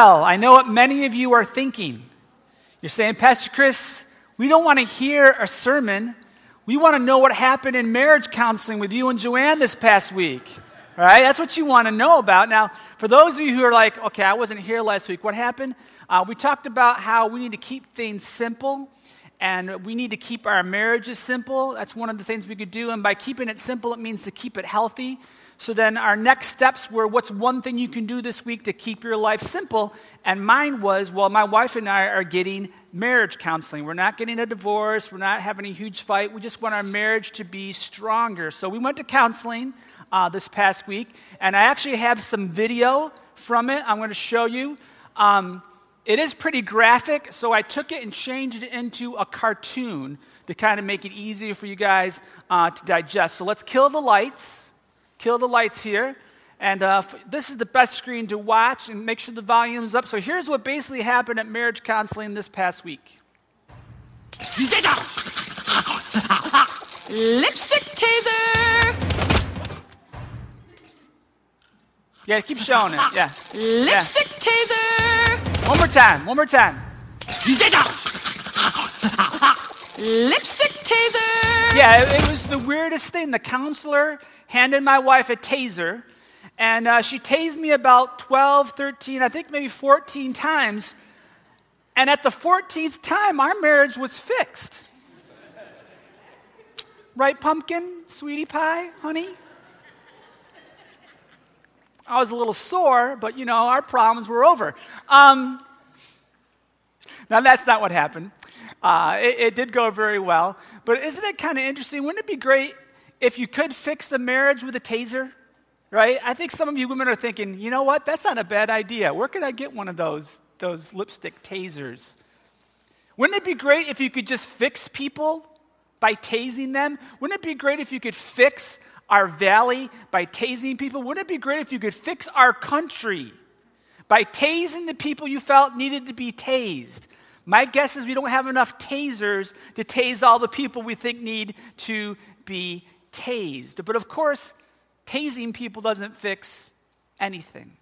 Well, I know what many of you are thinking. You're saying, Pastor Chris, we don't want to hear a sermon. We want to know what happened in marriage counseling with you and Joanne this past week. Right? That's what you want to know about. Now, for those of you who are like, okay, I wasn't here last week, what happened? Uh, we talked about how we need to keep things simple and we need to keep our marriages simple. That's one of the things we could do. And by keeping it simple, it means to keep it healthy. So then our next steps were what's one thing you can do this week to keep your life simple? And mine was, well, my wife and I are getting marriage counseling. We're not getting a divorce, we're not having a huge fight. We just want our marriage to be stronger. So we went to counseling uh, this past week, and I actually have some video from it I'm going to show you. Um, it is pretty graphic, so I took it and changed it into a cartoon to kind of make it easier for you guys uh, to digest. So let's kill the lights kill the lights here. And uh, this is the best screen to watch and make sure the volume's up. So here's what basically happened at marriage counseling this past week. Lipstick taser! Yeah, keep showing it. Yeah. Lipstick yeah. taser! One more time. One more time. Lipstick taser! Yeah, it, it was the weirdest thing. The counselor handed my wife a taser, and uh, she tased me about 12, 13, I think maybe 14 times. And at the 14th time, our marriage was fixed. right, pumpkin, sweetie pie, honey? I was a little sore, but you know, our problems were over. Um, now, that's not what happened. Uh, it, it, did go very well. But isn't it kind of interesting? Wouldn't it be great if you could fix the marriage with a taser, right? I think some of you women are thinking, you know what? That's not a bad idea. Where could I get one of those, those lipstick tasers? Wouldn't it be great if you could just fix people by tasing them? Wouldn't it be great if you could fix our valley by tasing people? Wouldn't it be great if you could fix our country by tasing the people you felt needed to be tased? My guess is we don't have enough tasers to tase all the people we think need to be tased. But of course, tasing people doesn't fix anything.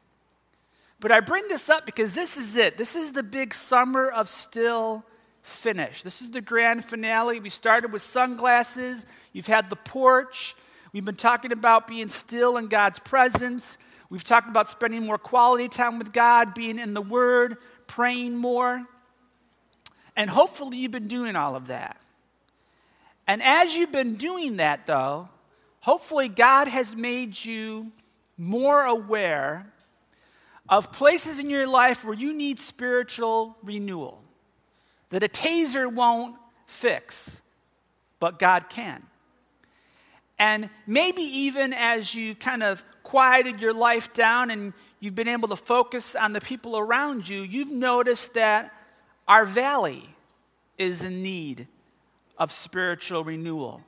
But I bring this up because this is it. This is the big summer of still finish. This is the grand finale. We started with sunglasses, you've had the porch. We've been talking about being still in God's presence. We've talked about spending more quality time with God, being in the Word, praying more. And hopefully, you've been doing all of that. And as you've been doing that, though, hopefully God has made you more aware of places in your life where you need spiritual renewal that a taser won't fix, but God can. And maybe even as you kind of quieted your life down and you've been able to focus on the people around you, you've noticed that our valley is in need of spiritual renewal.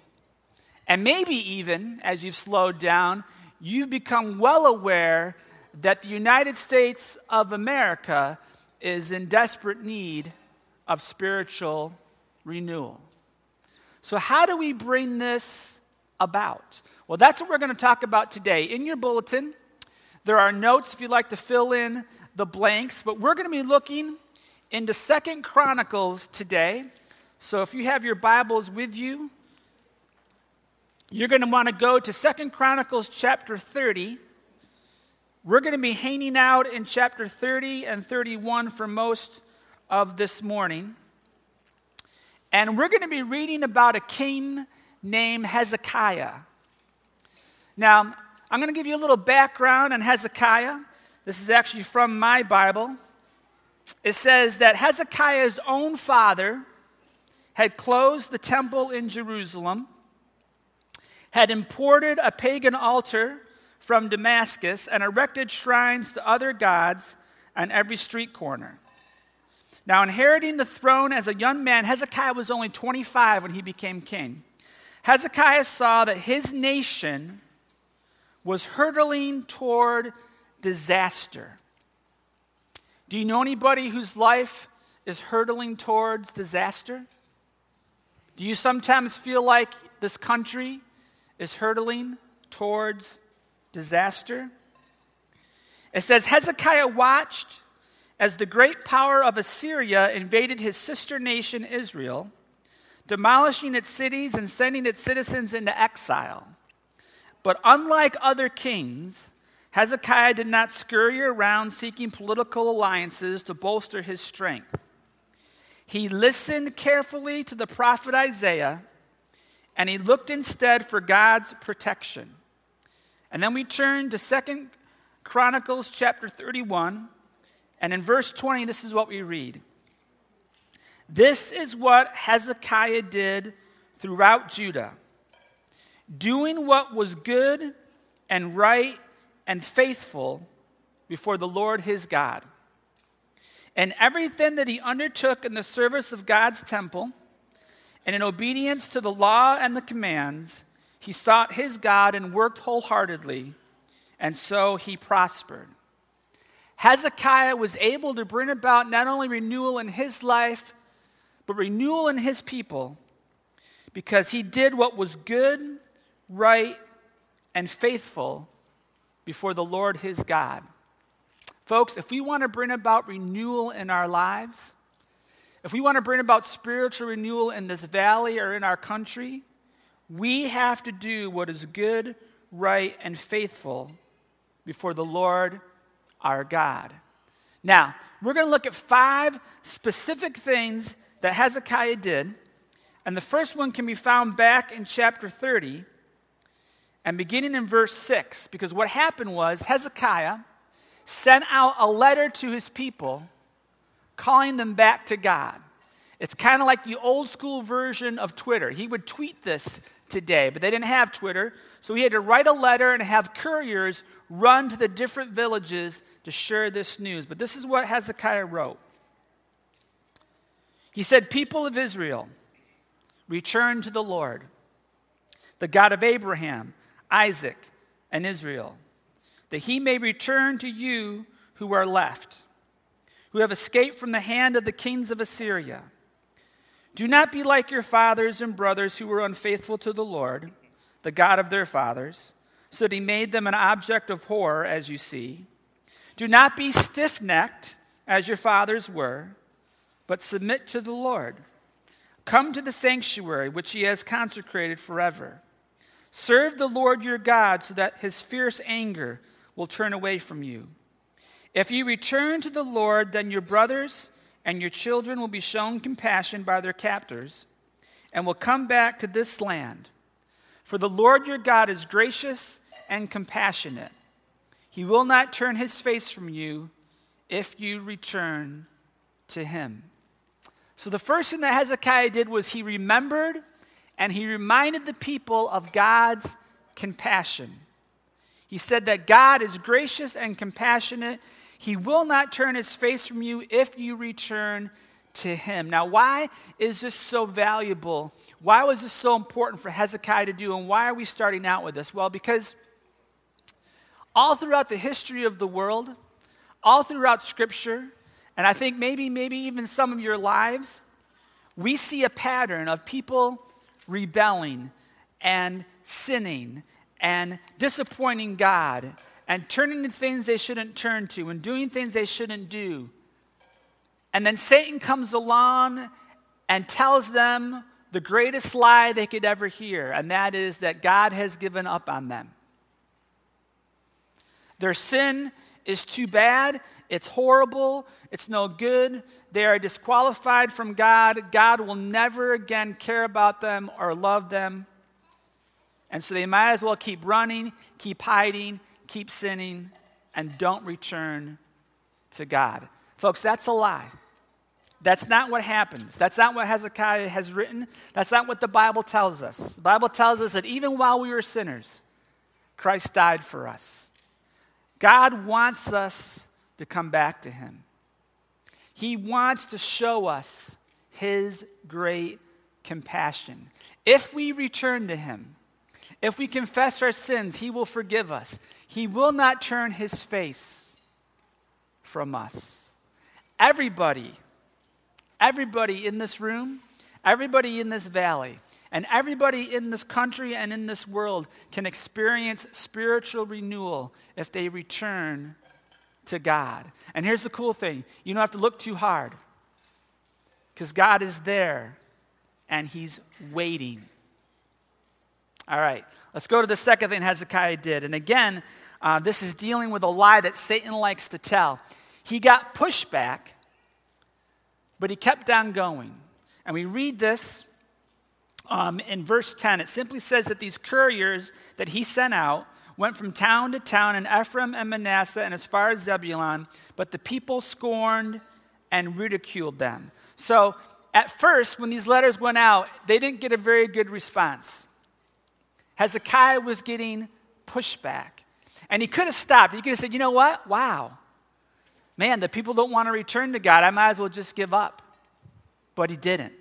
And maybe even as you've slowed down, you've become well aware that the United States of America is in desperate need of spiritual renewal. So, how do we bring this about? Well, that's what we're going to talk about today. In your bulletin, there are notes if you'd like to fill in the blanks, but we're going to be looking into Second Chronicles today. So if you have your Bibles with you, you're going to want to go to Second Chronicles chapter 30. We're going to be hanging out in chapter 30 and 31 for most of this morning. And we're going to be reading about a king named Hezekiah. Now, I'm going to give you a little background on Hezekiah. This is actually from my Bible. It says that Hezekiah's own father had closed the temple in Jerusalem, had imported a pagan altar from Damascus, and erected shrines to other gods on every street corner. Now, inheriting the throne as a young man, Hezekiah was only 25 when he became king. Hezekiah saw that his nation was hurtling toward disaster. Do you know anybody whose life is hurtling towards disaster? Do you sometimes feel like this country is hurtling towards disaster? It says Hezekiah watched as the great power of Assyria invaded his sister nation Israel, demolishing its cities and sending its citizens into exile. But unlike other kings, Hezekiah did not scurry around seeking political alliances to bolster his strength. He listened carefully to the prophet Isaiah, and he looked instead for God's protection. And then we turn to Second Chronicles chapter 31, and in verse 20, this is what we read. This is what Hezekiah did throughout Judah, doing what was good and right and faithful before the Lord his God. And everything that he undertook in the service of God's temple, and in obedience to the law and the commands, he sought his God and worked wholeheartedly, and so he prospered. Hezekiah was able to bring about not only renewal in his life, but renewal in his people because he did what was good, right, and faithful before the Lord his God. Folks, if we want to bring about renewal in our lives, if we want to bring about spiritual renewal in this valley or in our country, we have to do what is good, right, and faithful before the Lord our God. Now, we're going to look at five specific things that Hezekiah did. And the first one can be found back in chapter 30 and beginning in verse 6, because what happened was Hezekiah sent out a letter to his people calling them back to God. It's kind of like the old school version of Twitter. He would tweet this today, but they didn't have Twitter, so he had to write a letter and have couriers run to the different villages to share this news. But this is what Hezekiah wrote. He said, People of Israel, return to the Lord, the God of Abraham Isaac, and Israel, that he may return to you who are left, who have escaped from the hand of the kings of Assyria. Do not be like your fathers and brothers who were unfaithful to the Lord, the God of their fathers, so that he made them an object of horror, as you see. Do not be stiff necked, as your fathers were, but submit to the Lord. Come to the sanctuary which he has consecrated forever Serve the Lord your God so that his fierce anger will turn away from you. If you return to the Lord, then your brothers and your children will be shown compassion by their captors and will come back to this land. For the Lord your God is gracious and compassionate. He will not turn his face from you if you return to him. So, the first thing that Hezekiah did was he remembered and he reminded the people of God's compassion. He said that God is gracious and compassionate. He will not turn his face from you if you return to him. Now, why is this so valuable? Why was this so important for Hezekiah to do? And why are we starting out with this? Well, because all throughout the history of the world, all throughout Scripture, and I think maybe, maybe even some of your lives, we see a pattern of people rebelling and sinning and disappointing God and turning to things they shouldn't turn to and doing things they shouldn't do. And then Satan comes along and tells them the greatest lie they could ever hear, and that is that God has given up on them. Their sin is too bad, it's horrible, it's no good, they are disqualified from God. God will never again care about them or love them. And so they might as well keep running, keep hiding, keep sinning, and don't return to God. Folks, that's a lie. That's not what happens. That's not what Hezekiah has written. That's not what the Bible tells us. The Bible tells us that even while we were sinners, Christ died for us. God wants us to come back to Him. He wants to show us His great compassion. If we return to Him, if we confess our sins, He will forgive us. He will not turn His face from us. Everybody, everybody in this room, everybody in this valley, and everybody in this country and in this world can experience spiritual renewal if they return to God. And here's the cool thing you don't have to look too hard because God is there and He's waiting. All right, let's go to the second thing Hezekiah did. And again, uh, this is dealing with a lie that Satan likes to tell. He got pushback, but he kept on going. And we read this um, in verse 10. It simply says that these couriers that he sent out went from town to town in Ephraim and Manasseh and as far as Zebulun, but the people scorned and ridiculed them. So at first, when these letters went out, they didn't get a very good response. Hezekiah was getting pushback. And he could have stopped. He could have said, you know what? Wow. Man, the people don't want to return to God. I might as well just give up. But he didn't.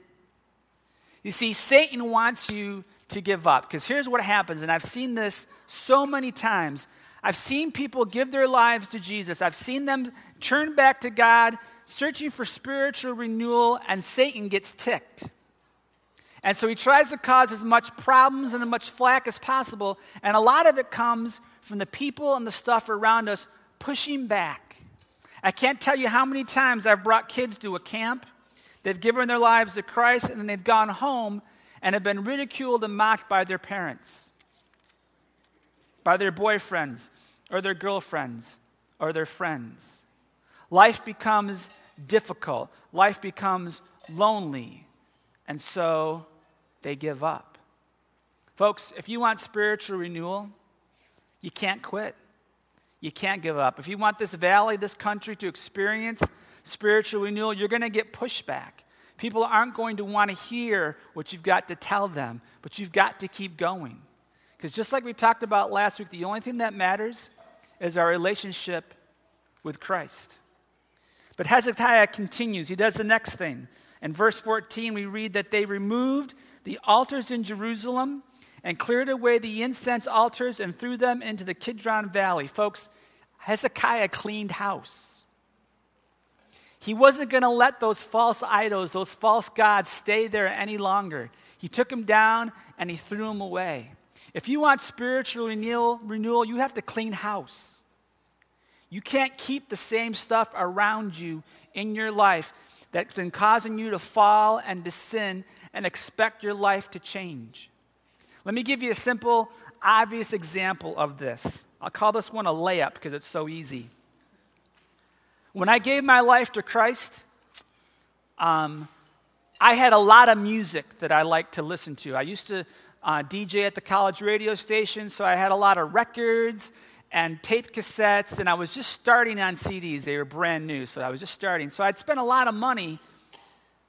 You see, Satan wants you to give up. Because here's what happens, and I've seen this so many times. I've seen people give their lives to Jesus, I've seen them turn back to God, searching for spiritual renewal, and Satan gets ticked. And so he tries to cause as much problems and as much flack as possible. And a lot of it comes from the people and the stuff around us pushing back. I can't tell you how many times I've brought kids to a camp. They've given their lives to Christ, and then they've gone home and have been ridiculed and mocked by their parents, by their boyfriends, or their girlfriends, or their friends. Life becomes difficult, life becomes lonely, and so they give up. Folks, if you want spiritual renewal, you can't quit. You can't give up. If you want this valley, this country to experience spiritual renewal, you're going to get pushback. People aren't going to want to hear what you've got to tell them, but you've got to keep going. Because just like we talked about last week, the only thing that matters is our relationship with Christ. But Hezekiah continues. He does the next thing. In verse 14, we read that they removed the altars in Jerusalem and cleared away the incense altars and threw them into the Kidron Valley. Folks, Hezekiah cleaned house. He wasn't going to let those false idols, those false gods, stay there any longer. He took them down and he threw them away. If you want spiritual renewal, renewal, you have to clean house. You can't keep the same stuff around you in your life that's been causing you to fall and to sin and expect your life to change. Let me give you a simple, obvious example of this. I'll call this one a layup because it's so easy. When I gave my life to Christ, um, I had a lot of music that I liked to listen to. I used to uh, DJ at the college radio station, so I had a lot of records and tape cassettes, and I was just starting on CDs. They were brand new, so I was just starting. So I'd spent a lot of money,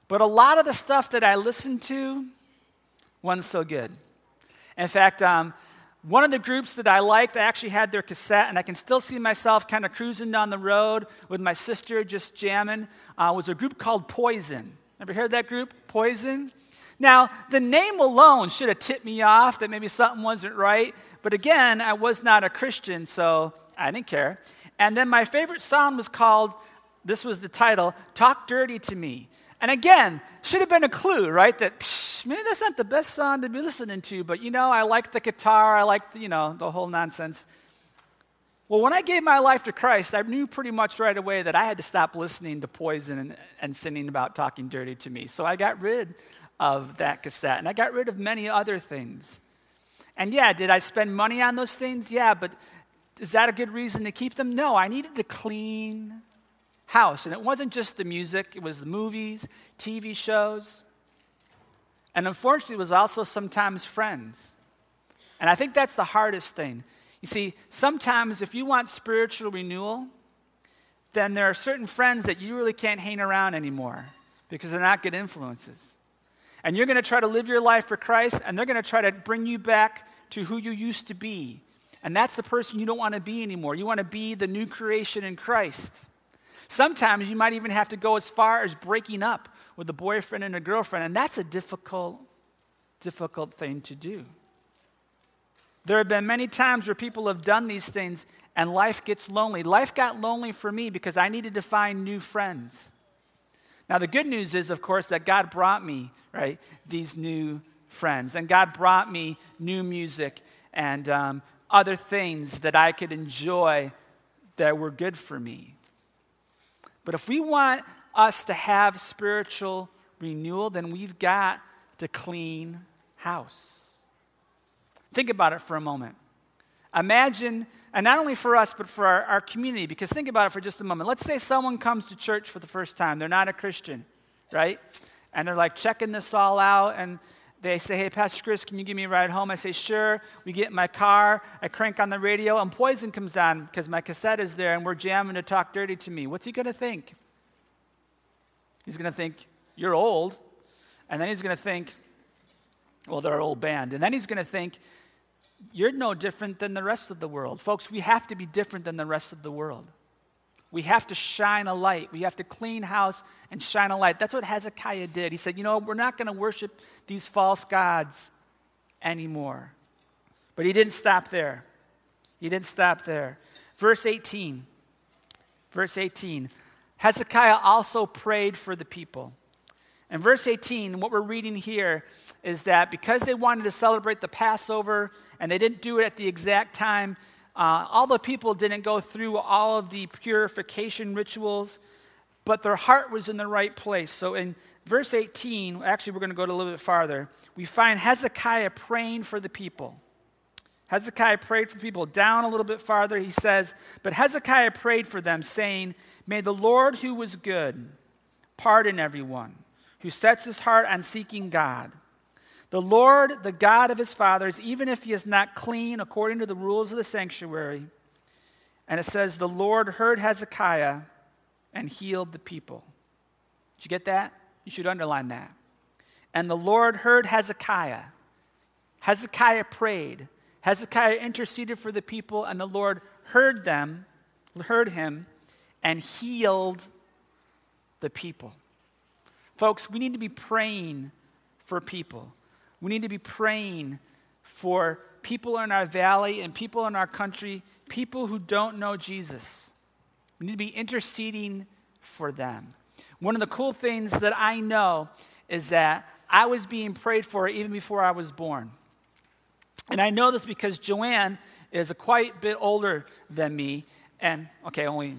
but a lot of the stuff that I listened to wasn't so good. In fact, um, one of the groups that I liked, I actually had their cassette, and I can still see myself kind of cruising down the road with my sister just jamming, uh, was a group called Poison. Ever heard that group? Poison? Now, the name alone should have tipped me off that maybe something wasn't right, but again, I was not a Christian, so I didn't care. And then my favorite song was called, this was the title, Talk Dirty to Me. And again, should have been a clue, right? That psh, maybe that's not the best song to be listening to, but you know, I like the guitar, I like, the, you know, the whole nonsense. Well, when I gave my life to Christ, I knew pretty much right away that I had to stop listening to Poison and, and singing about talking dirty to me. So I got rid of that cassette, and I got rid of many other things. And yeah, did I spend money on those things? Yeah, but is that a good reason to keep them? No, I needed to clean house. And it wasn't just the music, it was the movies, TV shows. And unfortunately, it was also sometimes friends. And I think that's the hardest thing. You see, sometimes if you want spiritual renewal, then there are certain friends that you really can't hang around anymore because they're not good influences. And you're going to try to live your life for Christ, and they're going to try to bring you back to who you used to be. And that's the person you don't want to be anymore. You want to be the new creation in Christ. Sometimes you might even have to go as far as breaking up with a boyfriend and a girlfriend, and that's a difficult, difficult thing to do. There have been many times where people have done these things and life gets lonely. Life got lonely for me because I needed to find new friends. Now, the good news is, of course, that God brought me, right, these new friends. And God brought me new music and um, other things that I could enjoy that were good for me. But if we want us to have spiritual renewal, then we've got to clean house. Think about it for a moment. Imagine, and not only for us, but for our, our community, because think about it for just a moment. Let's say someone comes to church for the first time. They're not a Christian, right? And they're like checking this all out, and they say, Hey, Pastor Chris, can you give me a ride home? I say, Sure. We get in my car, I crank on the radio, and Poison comes on because my cassette is there, and we're jamming to talk dirty to me. What's he going to think? He's going to think, You're old. And then he's going to think, Well, they're an old band. And then he's going to think, You're no different than the rest of the world. Folks, we have to be different than the rest of the world. We have to shine a light. We have to clean house and shine a light. That's what Hezekiah did. He said, You know, we're not going to worship these false gods anymore. But he didn't stop there. He didn't stop there. Verse 18. Verse 18. Hezekiah also prayed for the people. In verse 18, what we're reading here is that because they wanted to celebrate the Passover and they didn't do it at the exact time uh, all the people didn't go through all of the purification rituals, but their heart was in the right place. So in verse 18, actually, we're going to go a little bit farther. We find Hezekiah praying for the people. Hezekiah prayed for the people. Down a little bit farther, he says, But Hezekiah prayed for them, saying, May the Lord who was good pardon everyone who sets his heart on seeking God. The Lord, the God of his fathers, even if he is not clean according to the rules of the sanctuary. And it says, The Lord heard Hezekiah and healed the people. Did you get that? You should underline that. And the Lord heard Hezekiah. Hezekiah prayed. Hezekiah interceded for the people, and the Lord heard them, heard him, and healed the people. Folks, we need to be praying for people. We need to be praying for people in our valley and people in our country, people who don't know Jesus. We need to be interceding for them. One of the cool things that I know is that I was being prayed for even before I was born. And I know this because Joanne is a quite bit older than me, and okay, only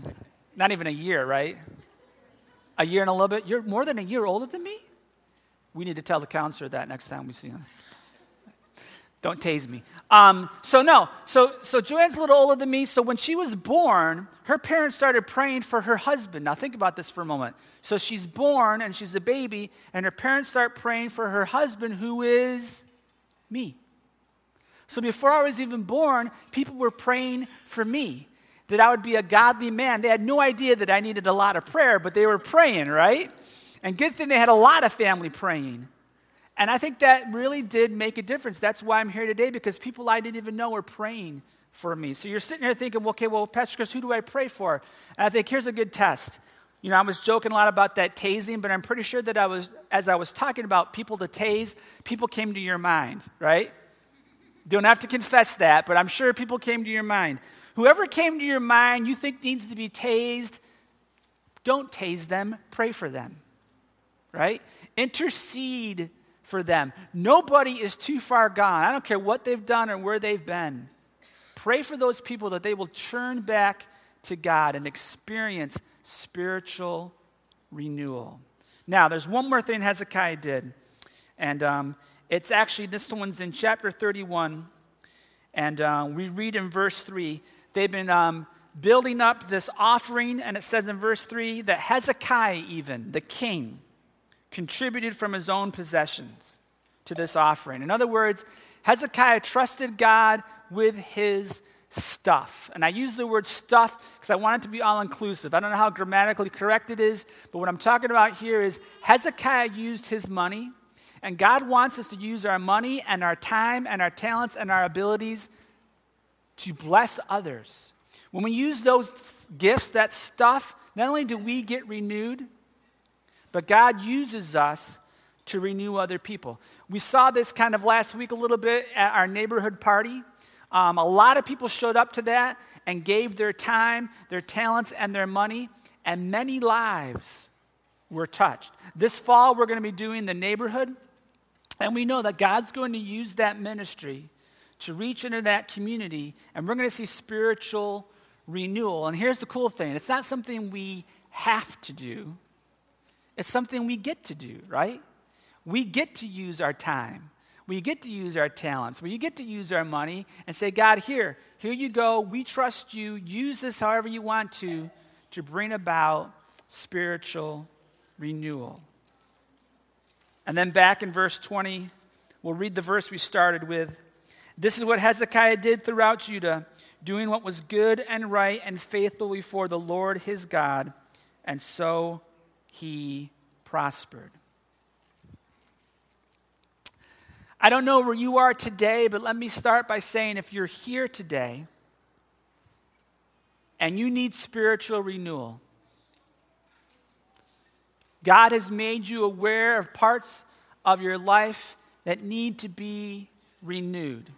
not even a year, right? A year and a little bit. You're more than a year older than me? We need to tell the counselor that next time we see him. Don't tase me. Um, so no, so so Joanne's a little older than me. So when she was born, her parents started praying for her husband. Now think about this for a moment. So she's born and she's a baby, and her parents start praying for her husband, who is me. So before I was even born, people were praying for me that I would be a godly man. They had no idea that I needed a lot of prayer, but they were praying, right? And good thing they had a lot of family praying. And I think that really did make a difference. That's why I'm here today, because people I didn't even know were praying for me. So you're sitting here thinking, okay, well, Pastor Chris, who do I pray for? And I think here's a good test. You know, I was joking a lot about that tasing, but I'm pretty sure that I was, as I was talking about people to tase, people came to your mind, right? Don't have to confess that, but I'm sure people came to your mind. Whoever came to your mind you think needs to be tased, don't tase them, pray for them right? Intercede for them. Nobody is too far gone. I don't care what they've done or where they've been. Pray for those people that they will turn back to God and experience spiritual renewal. Now, there's one more thing Hezekiah did, and um, it's actually this one's in chapter 31, and uh, we read in verse 3. They've been um, building up this offering, and it says in verse 3 that Hezekiah, even the king, contributed from his own possessions to this offering. In other words, Hezekiah trusted God with his stuff. And I use the word stuff because I want it to be all inclusive. I don't know how grammatically correct it is, but what I'm talking about here is Hezekiah used his money, and God wants us to use our money and our time and our talents and our abilities to bless others. When we use those gifts, that stuff, not only do we get renewed, but God uses us to renew other people. We saw this kind of last week a little bit at our neighborhood party. Um, a lot of people showed up to that and gave their time, their talents, and their money, and many lives were touched. This fall, we're going to be doing the neighborhood, and we know that God's going to use that ministry to reach into that community, and we're going to see spiritual renewal. And here's the cool thing it's not something we have to do, it's something we get to do, right? We get to use our time. We get to use our talents. We get to use our money and say, God, here, here you go. We trust you. Use this however you want to to bring about spiritual renewal. And then back in verse 20, we'll read the verse we started with. This is what Hezekiah did throughout Judah, doing what was good and right and faithful before the Lord his God, and so he prospered. I don't know where you are today, but let me start by saying if you're here today and you need spiritual renewal, God has made you aware of parts of your life that need to be renewed.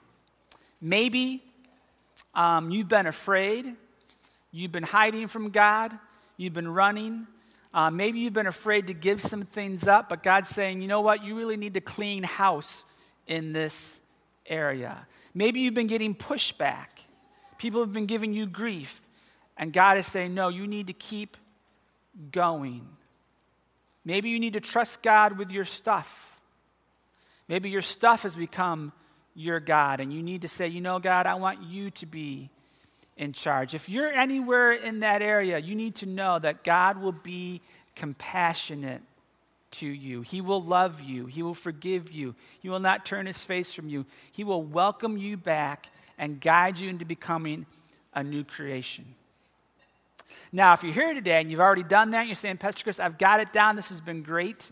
Maybe um, you've been afraid, you've been hiding from God, you've been running. Uh, maybe you've been afraid to give some things up, but God's saying, you know what, you really need to clean house in this area. Maybe you've been getting pushback. People have been giving you grief. And God is saying, no, you need to keep going. Maybe you need to trust God with your stuff. Maybe your stuff has become your God, and you need to say, you know, God, I want you to be in charge. If you're anywhere in that area, you need to know that God will be compassionate to you. He will love you. He will forgive you. He will not turn his face from you. He will welcome you back and guide you into becoming a new creation. Now, if you're here today and you've already done that, you're saying, Pastor Chris, I've got it down. This has been great.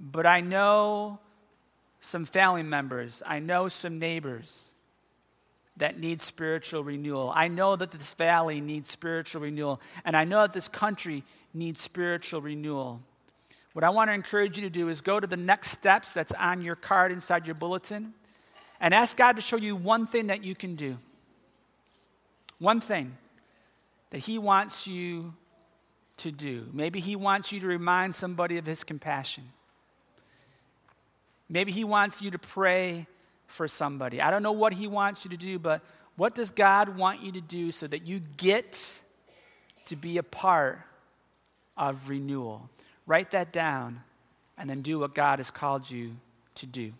But I know some family members, I know some neighbors that need spiritual renewal. I know that this valley needs spiritual renewal. And I know that this country needs spiritual renewal. What I want to encourage you to do is go to the next steps that's on your card inside your bulletin and ask God to show you one thing that you can do. One thing that He wants you to do. Maybe He wants you to remind somebody of His compassion. Maybe He wants you to pray for somebody. I don't know what He wants you to do, but what does God want you to do so that you get to be a part of renewal? Write that down and then do what God has called you to do.